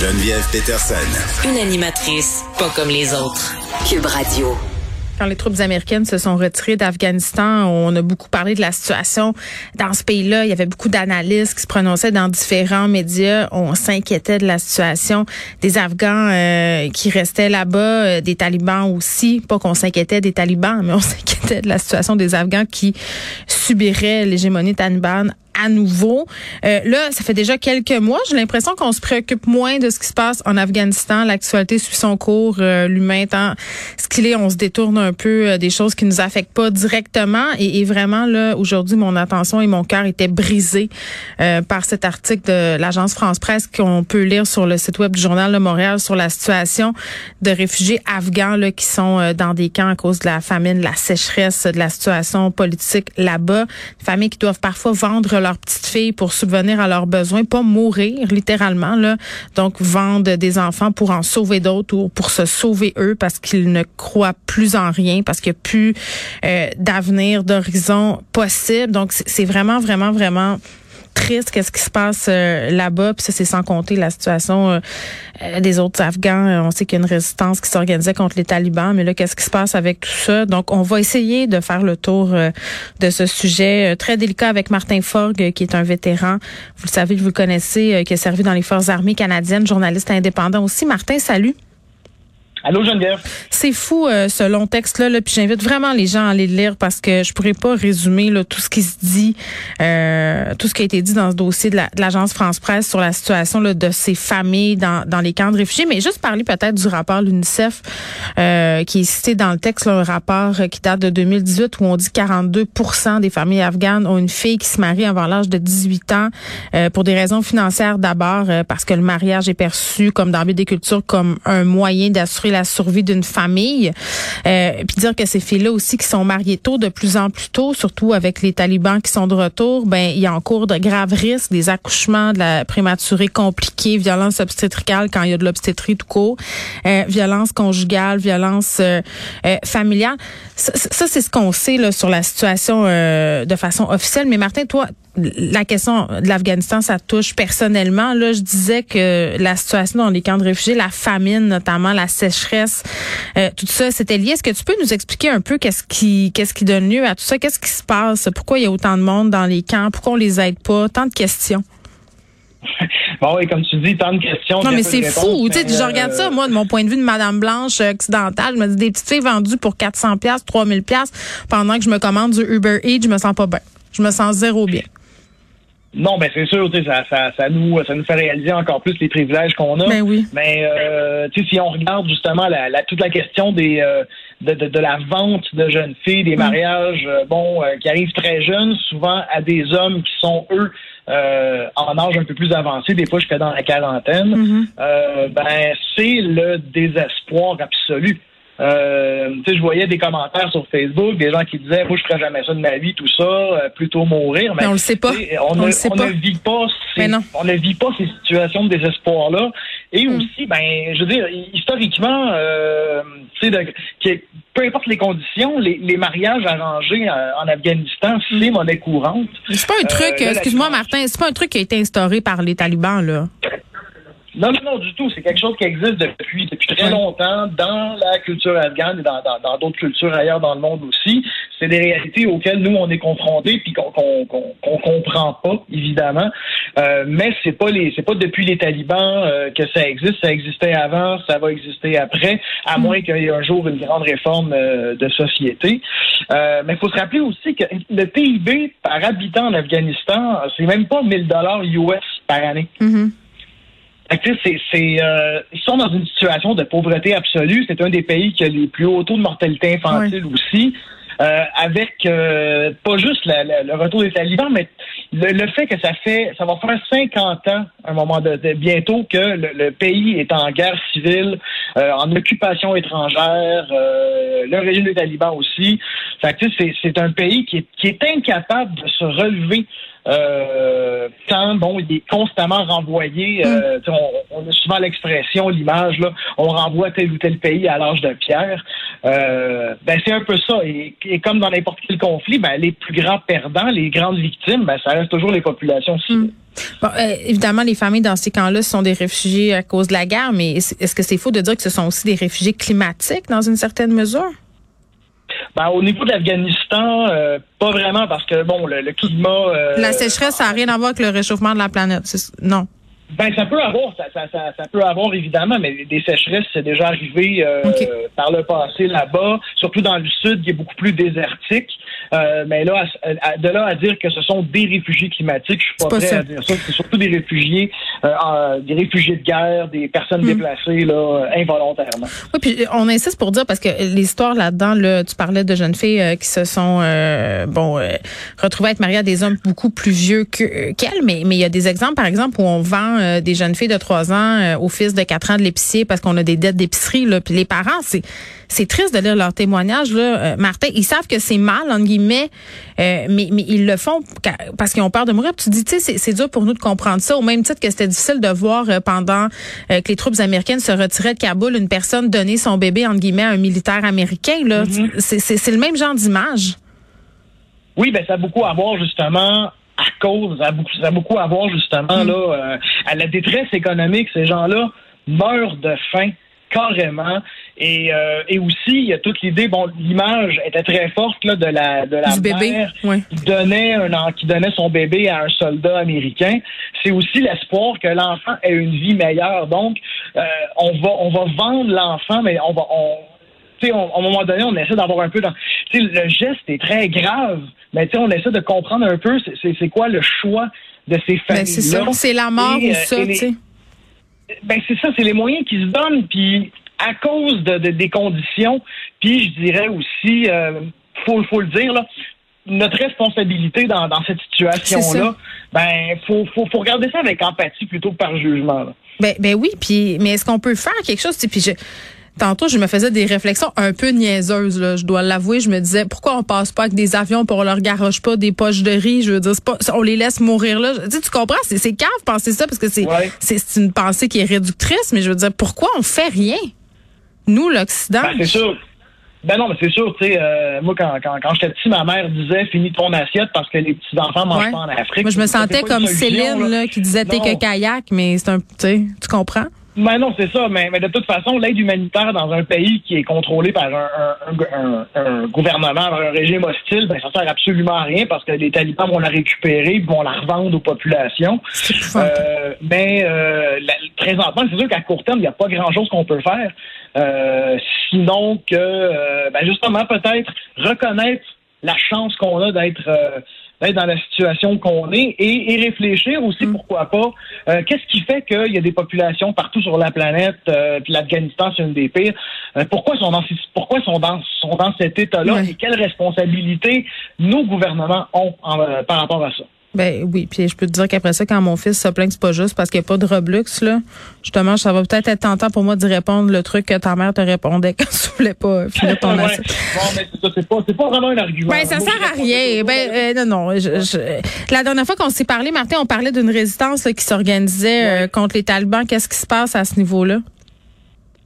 Geneviève Peterson. Une animatrice pas comme les autres. Cube Radio. Quand les troupes américaines se sont retirées d'Afghanistan, on a beaucoup parlé de la situation dans ce pays-là. Il y avait beaucoup d'analystes qui se prononçaient dans différents médias. On s'inquiétait de la situation des Afghans euh, qui restaient là-bas, euh, des talibans aussi. Pas qu'on s'inquiétait des talibans, mais on s'inquiétait de la situation des Afghans qui subiraient l'hégémonie talibane à nouveau. Euh, là, ça fait déjà quelques mois. J'ai l'impression qu'on se préoccupe moins de ce qui se passe en Afghanistan. L'actualité suit son cours. Euh, L'humain étant ce qu'il est, on se détourne un peu euh, des choses qui nous affectent pas directement. Et, et vraiment, là, aujourd'hui, mon attention et mon cœur étaient brisés euh, par cet article de l'agence France-Presse qu'on peut lire sur le site web du Journal de Montréal sur la situation de réfugiés afghans là, qui sont euh, dans des camps à cause de la famine, de la sécheresse, de la situation politique là-bas. Familles qui doivent parfois vendre leur petite fille pour subvenir à leurs besoins, pas mourir littéralement là. Donc vendre des enfants pour en sauver d'autres ou pour se sauver eux parce qu'ils ne croient plus en rien, parce qu'il n'y a plus euh, d'avenir, d'horizon possible. Donc c'est vraiment vraiment vraiment triste qu'est-ce qui se passe euh, là-bas. Puis ça c'est sans compter la situation euh, euh, des autres Afghans. On sait qu'il y a une résistance qui s'organisait contre les talibans. Mais là qu'est-ce qui se passe avec tout ça? Donc on va essayer de faire le tour de ce sujet très délicat avec Martin Forgue qui est un vétéran. Vous le savez vous le connaissez qui a servi dans les forces armées canadiennes journaliste indépendant aussi. Martin salut Allô Geneviève? C'est fou euh, ce long texte-là, là, puis j'invite vraiment les gens à aller le lire parce que je pourrais pas résumer là, tout ce qui se dit, euh, tout ce qui a été dit dans ce dossier de l'agence France Presse sur la situation là, de ces familles dans, dans les camps de réfugiés, mais juste parler peut-être du rapport l'UNICEF euh, qui est cité dans le texte, là, un rapport qui date de 2018 où on dit 42% des familles afghanes ont une fille qui se marie avant l'âge de 18 ans pour des raisons financières d'abord parce que le mariage est perçu comme dans des cultures comme un moyen d'assurer la survie d'une famille. Euh, puis dire que ces filles-là aussi qui sont mariées tôt, de plus en plus tôt, surtout avec les talibans qui sont de retour, ben il y a en cours de graves risques, des accouchements, de la prématurée compliquée, violence obstétricale quand il y a de l'obstétrie tout court, euh, violence conjugale, violence euh, euh familiale. Ça, ça c'est ce qu'on sait là, sur la situation euh, de façon officielle. Mais Martin, toi, la question de l'Afghanistan, ça touche personnellement. Là, je disais que la situation dans les camps de réfugiés, la famine notamment, la sécheresse, euh, tout ça, c'était lié. Est-ce que tu peux nous expliquer un peu qu'est-ce qui, qu'est-ce qui donne lieu à tout ça? Qu'est-ce qui se passe? Pourquoi il y a autant de monde dans les camps? Pourquoi on les aide pas? Tant de questions. Bon, et comme tu dis, tant de questions. Non, mais c'est fou. Tu sais, je regarde ça, moi, de mon point de vue de Madame Blanche occidentale. Je me dis des petites filles vendues pour 400 pièces, 3000 pièces pendant que je me commande du Uber Eats, je me sens pas bien. Je me sens zéro bien. Non, ben c'est sûr, ça, ça, ça, nous, ça nous fait réaliser encore plus les privilèges qu'on a. Ben oui. Mais euh, si on regarde justement la, la, toute la question des euh, de, de, de, la vente de jeunes filles, des mm. mariages, euh, bon, euh, qui arrivent très jeunes, souvent à des hommes qui sont eux en âge un peu plus avancé, des fois fais dans la quarantaine. Mm-hmm. ben c'est le désespoir absolu. Euh, tu sais, je voyais des commentaires sur Facebook, des gens qui disaient, moi, je ferais jamais ça de ma vie, tout ça, euh, plutôt mourir. Mais, on le sait pas. On, ne, vit pas ces, on ne vit pas ces situations de désespoir-là. Et hmm. aussi, ben, je veux dire, historiquement, euh, tu sais, peu importe les conditions, les, les mariages arrangés en, Afghanistan, c'est hmm. monnaie courante. C'est pas un truc, excuse-moi, Martin, c'est pas un truc qui a été instauré par les talibans, là. Non, non, non, du tout. C'est quelque chose qui existe depuis, depuis très longtemps dans la culture afghane et dans, dans, d'autres cultures ailleurs dans le monde aussi. C'est des réalités auxquelles nous, on est confrontés puis qu'on qu'on, qu'on, comprend pas, évidemment. Euh, mais c'est pas les c'est pas depuis les talibans euh, que ça existe. Ça existait avant, ça va exister après, à mm. moins qu'il y ait un jour une grande réforme euh, de société. Mais il faut se rappeler aussi que le PIB par habitant en Afghanistan, c'est même pas 1000 dollars US par année. Mm-hmm c'est, euh, ils sont dans une situation de pauvreté absolue. C'est un des pays qui a les plus hauts taux de mortalité infantile aussi. Euh, avec euh, pas juste le retour des talibans, mais le, fait que ça fait, ça va faire 50 ans, à un moment de, bientôt, que le, pays est en guerre civile, en occupation étrangère, le régime des talibans aussi. Fait c'est, c'est un pays qui est, qui est incapable de se relever euh, quand bon, il est constamment renvoyé. Euh, mm. on, a souvent l'expression, l'image là, on renvoie tel ou tel pays à l'âge de pierre. Euh, ben c'est un peu ça. Et, comme dans n'importe quel conflit, ben les plus grands perdants, les grandes victimes, ben ça reste toujours les populations civiles. Hmm. Euh, évidemment, les familles dans ces camps-là sont des réfugiés à cause de la guerre, mais est-ce que c'est faux de dire que ce sont aussi des réfugiés climatiques dans une certaine mesure? Ben, au niveau de l'Afghanistan, euh, pas vraiment, parce que bon, le, climat. la sécheresse, ça n'a rien à voir avec le réchauffement de la planète. Non. Ben, ça peut avoir, ça, ça, ça, ça, peut avoir évidemment, mais des sécheresses, c'est déjà arrivé euh, par le passé là-bas, surtout dans le sud, qui est beaucoup plus désertique. Euh, mais là, de là à dire que ce sont des réfugiés climatiques, je suis pas, prêt à dire ça. C'est surtout des réfugiés, euh, des réfugiés de guerre, des personnes hmm. déplacées là, involontairement. Oui, puis on insiste pour dire parce que l'histoire là-dedans, là, tu parlais de jeunes filles qui se sont bon retrouvées être mariées à des hommes beaucoup plus vieux qu'elles, mais mais il y a des exemples, par exemple, où on vend euh, des jeunes filles de 3 ans euh, au fils de 4 ans de l'épicier parce qu'on a des dettes d'épicerie. Là. Puis les parents, c'est c'est triste de lire leurs témoignages. Là. Euh, Martin, ils savent que c'est mal, entre guillemets, mais, mais ils le font parce qu'ils ont peur de mourir. tu dis, tu sais, c'est dur pour nous de comprendre ça, au même titre que c'était difficile de voir pendant que les troupes américaines se retiraient de Kaboul, une personne donner son bébé, entre guillemets, à un militaire américain. Là. Mm-hmm. C'est le même genre d'image. Oui, ben ça a beaucoup à voir justement cause, ça a beaucoup, ça a beaucoup à voir justement mm. là, euh, à la détresse économique. Ces gens-là meurent de faim carrément. Et, euh, et aussi, il y a toute l'idée, bon, l'image était très forte là, de la de la mère qui donnait un qui donnait son bébé à un soldat américain. C'est aussi l'espoir que l'enfant ait une vie meilleure. Donc, euh, on va on va vendre l'enfant, mais on va on à un moment donné, on essaie d'avoir un peu dans. Le geste est très grave, mais on essaie de comprendre un peu c'est quoi le choix de ces familles. Ben, c'est ça, c'est la mort ou ça, tu sais. Ben c'est ça, c'est les moyens qui se donnent, puis à cause de, des conditions, puis je dirais aussi, euh, faut, faut le dire là, notre responsabilité dans, dans cette situation-là, ben faut, faut, faut regarder ça avec empathie plutôt que par jugement. Là. Ben, ben oui, puis mais est-ce qu'on peut faire quelque chose Puis je, tantôt, je me faisais des réflexions un peu niaiseuses, là, je dois l'avouer. Je me disais, pourquoi on passe pas avec des avions pour on leur garoche pas des poches de riz? Je veux dire, pas, on les laisse mourir là. Tu, sais, tu comprends? C'est, c'est cave penser ça parce que c'est, c'est, une pensée qui est réductrice, mais je veux dire, pourquoi on fait rien? Nous, l'Occident. Ben, c'est sûr. Ben non, mais c'est sûr, tu sais, euh, moi, quand, quand, quand j'étais petit, ma mère disait finis ton assiette parce que les petits-enfants mangent pas en Afrique. Moi, je me sentais comme Céline, là, qui disait t'es que kayak, mais c'est un, tu comprends? Ben non, c'est ça, mais, mais, de toute façon, l'aide humanitaire dans un pays qui est contrôlé par un, un, gouvernement, un régime hostile, ben ça sert absolument à rien parce que les talibans vont la récupérer et vont la revendre aux populations. Euh, mais euh, présentement, c'est sûr qu'à court terme, il n'y a pas grand-chose qu'on peut faire. Euh, sinon que, euh, ben justement, peut-être reconnaître la chance qu'on a d'être d'être dans la situation qu'on est et, et, réfléchir aussi, mm. pourquoi pas, euh, qu'est-ce qui fait qu'il y a des populations partout sur la planète, euh, puis l'Afghanistan, c'est une des pires, euh, pourquoi sont dans, pourquoi sont dans, sont dans cet état-là et quelles responsabilités nos gouvernements ont par rapport à ça? Ben oui, puis je peux te dire qu'après ça, quand mon fils se plaint que c'est pas juste parce qu'il n'y a pas de Roblox, là, justement, ça va peut-être être tentant pour moi d'y répondre le truc que ta mère te répondait quand tu voulais pas finir ton ouais. Bon, mais c'est pas, c'est pas vraiment un argument. Ben, ça sert à rien. Ben, euh, non, non. Je, La dernière fois qu'on s'est parlé, Martin, on parlait d'une résistance qui s'organisait euh, contre les talibans. Qu'est-ce qui se passe à ce niveau-là?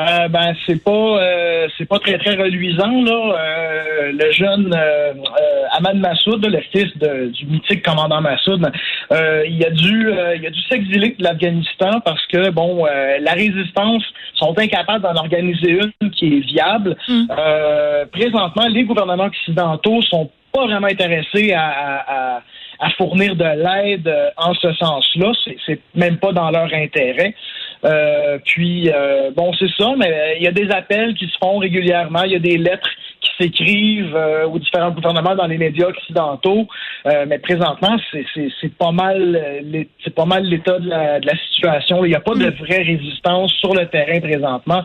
Euh, ben c'est pas euh, c'est pas très très reluisant là. Euh, le jeune Ahmad Massoud, le fils du mythique commandant Massoud, il a dû il a dû s'exiler de l'Afghanistan parce que bon la résistance sont incapables d'en organiser une qui est viable. Mm. présentement, les gouvernements occidentaux sont pas vraiment intéressés à, à fournir de l'aide en ce sens-là. C'est même pas dans leur intérêt. Euh, puis, euh, bon, c'est ça, mais il y a des appels qui se font régulièrement, il y a des lettres qui s'écrivent euh, aux différents gouvernements dans les médias occidentaux, mais présentement, c'est pas mal c'est pas mal l'état de la, de la, situation. Il n'y a pas de vraie résistance sur le terrain présentement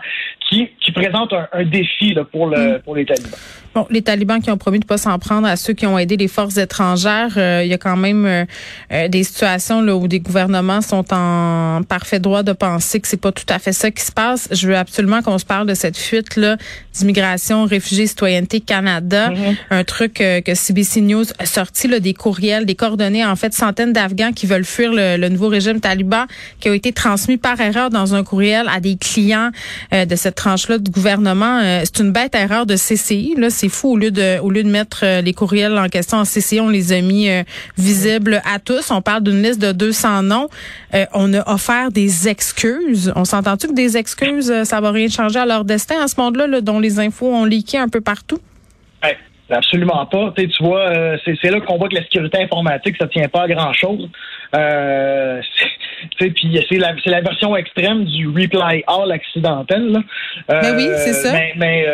qui, qui présente un, défi là, pour, le, mm. pour les talibans. Bon, les talibans qui ont promis de pas s'en prendre à ceux qui ont aidé les forces étrangères, euh, il y a quand même euh, euh, des situations là, où des gouvernements sont en parfait droit de penser que c'est pas tout à fait ça qui se passe. Je veux absolument qu'on se parle de cette fuite là d'immigration, réfugiés, citoyenneté Canada, mm-hmm. un truc que CBC News a sorti là, des courriels, des coordonnées en fait centaines d'Afghans qui veulent fuir le, nouveau régime taliban qui ont été transmis par erreur dans un courriel à des clients de cette tranche-là du gouvernement. c'est une bête erreur de CCI là, c'est fou. Au lieu de, au lieu de mettre euh, les courriels en question en CC, on les a mis euh, visibles à tous. On parle d'une liste de 200 noms. Euh, on a offert des excuses. On s'entend-tu que des excuses, ça va rien changer à leur destin à ce monde-là, dont les infos ont leaké un peu partout? Absolument pas. tu vois, c'est là qu'on voit que la sécurité informatique, ça tient pas à grand chose. Euh, puis c'est la, la version extrême du reply all accidentel. Là. Ben oui, c'est ça. mais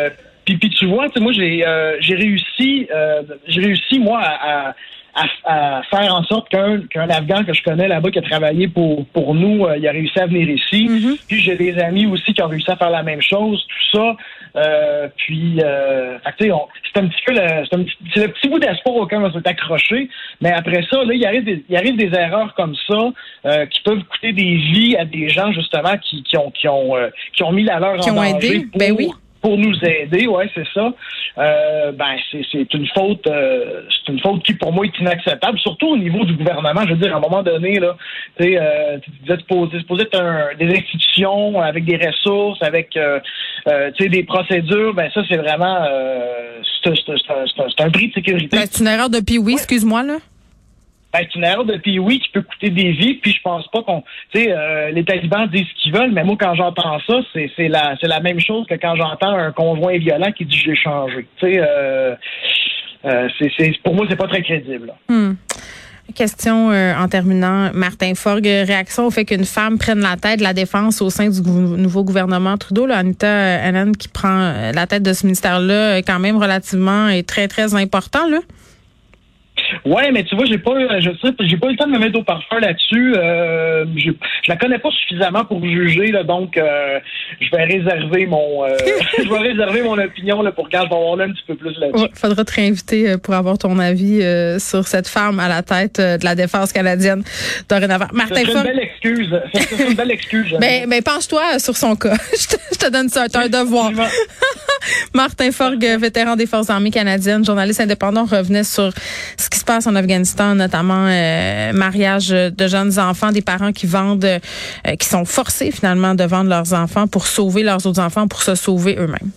puis, puis tu vois, moi j'ai euh, j'ai réussi euh, j'ai réussi moi à, à, à, faire en sorte qu'un qu'un Afghan que je connais là-bas qui a travaillé pour pour nous, euh, il a réussi à venir ici. Mm-hmm. Puis j'ai des amis aussi qui ont réussi à faire la même chose, tout ça. Euh, puis euh, c'est un petit peu le, c'est, le petit bout d'espoir auquel on s'est accroché. Mais après ça, là, il arrive des, il arrive des erreurs comme ça qui peuvent coûter des vies à des gens justement qui, qui ont qui ont qui ont mis la leur qui en ont Aidé. ben oui pour nous aider, ouais, c'est ça. Euh, ben, c'est une faute, euh, c'est une faute qui pour moi est inacceptable, surtout au niveau du gouvernement. Je veux dire, à un moment donné, là, tu euh, tu supposé, supposé être un, des institutions avec des ressources, avec, euh, euh tu sais, des procédures. Ben ça, c'est vraiment, c'est un prix de sécurité. Ben, c'est une erreur de oui, excuse-moi là c'est une erreur de pays, oui, qui peut coûter des vies, puis je pense pas qu'on... Tu sais, euh, les talibans disent ce qu'ils veulent, mais moi, quand j'entends ça, c'est, c'est, la, c'est la même chose que quand j'entends un conjoint violent qui dit « j'ai changé ». Tu sais, euh, euh, c'est, c'est, pour moi, c'est pas très crédible. Hmm. Question en terminant, Martin Forgue, réaction au fait qu'une femme prenne la tête de la défense au sein du nouveau gouvernement Trudeau. Là, Anita Allen qui prend la tête de ce ministère-là, quand même relativement et très, très important. Là. Ouais, mais tu vois, j'ai pas, je sais, j'ai pas eu le temps de me mettre au parfum là-dessus. Euh, je, je la connais pas suffisamment pour juger, là, donc euh, je vais réserver mon, euh, je vais réserver mon opinion là pour quand je vais avoir un petit peu plus là-dessus. Il faudra te réinviter euh, pour avoir ton avis euh, sur cette femme à la tête de la défense canadienne dorénavant. Martin C'est une belle excuse. C'est une belle excuse. ben penche-toi sur son cas. je, te, je te donne ça, un devoir. Martin Forgue, vétéran des Forces armées canadiennes, journaliste indépendant, revenait sur ce qui se passe en Afghanistan, notamment euh, mariage de jeunes enfants, des parents qui vendent, euh, qui sont forcés finalement de vendre leurs enfants pour sauver leurs autres enfants, pour se sauver eux-mêmes.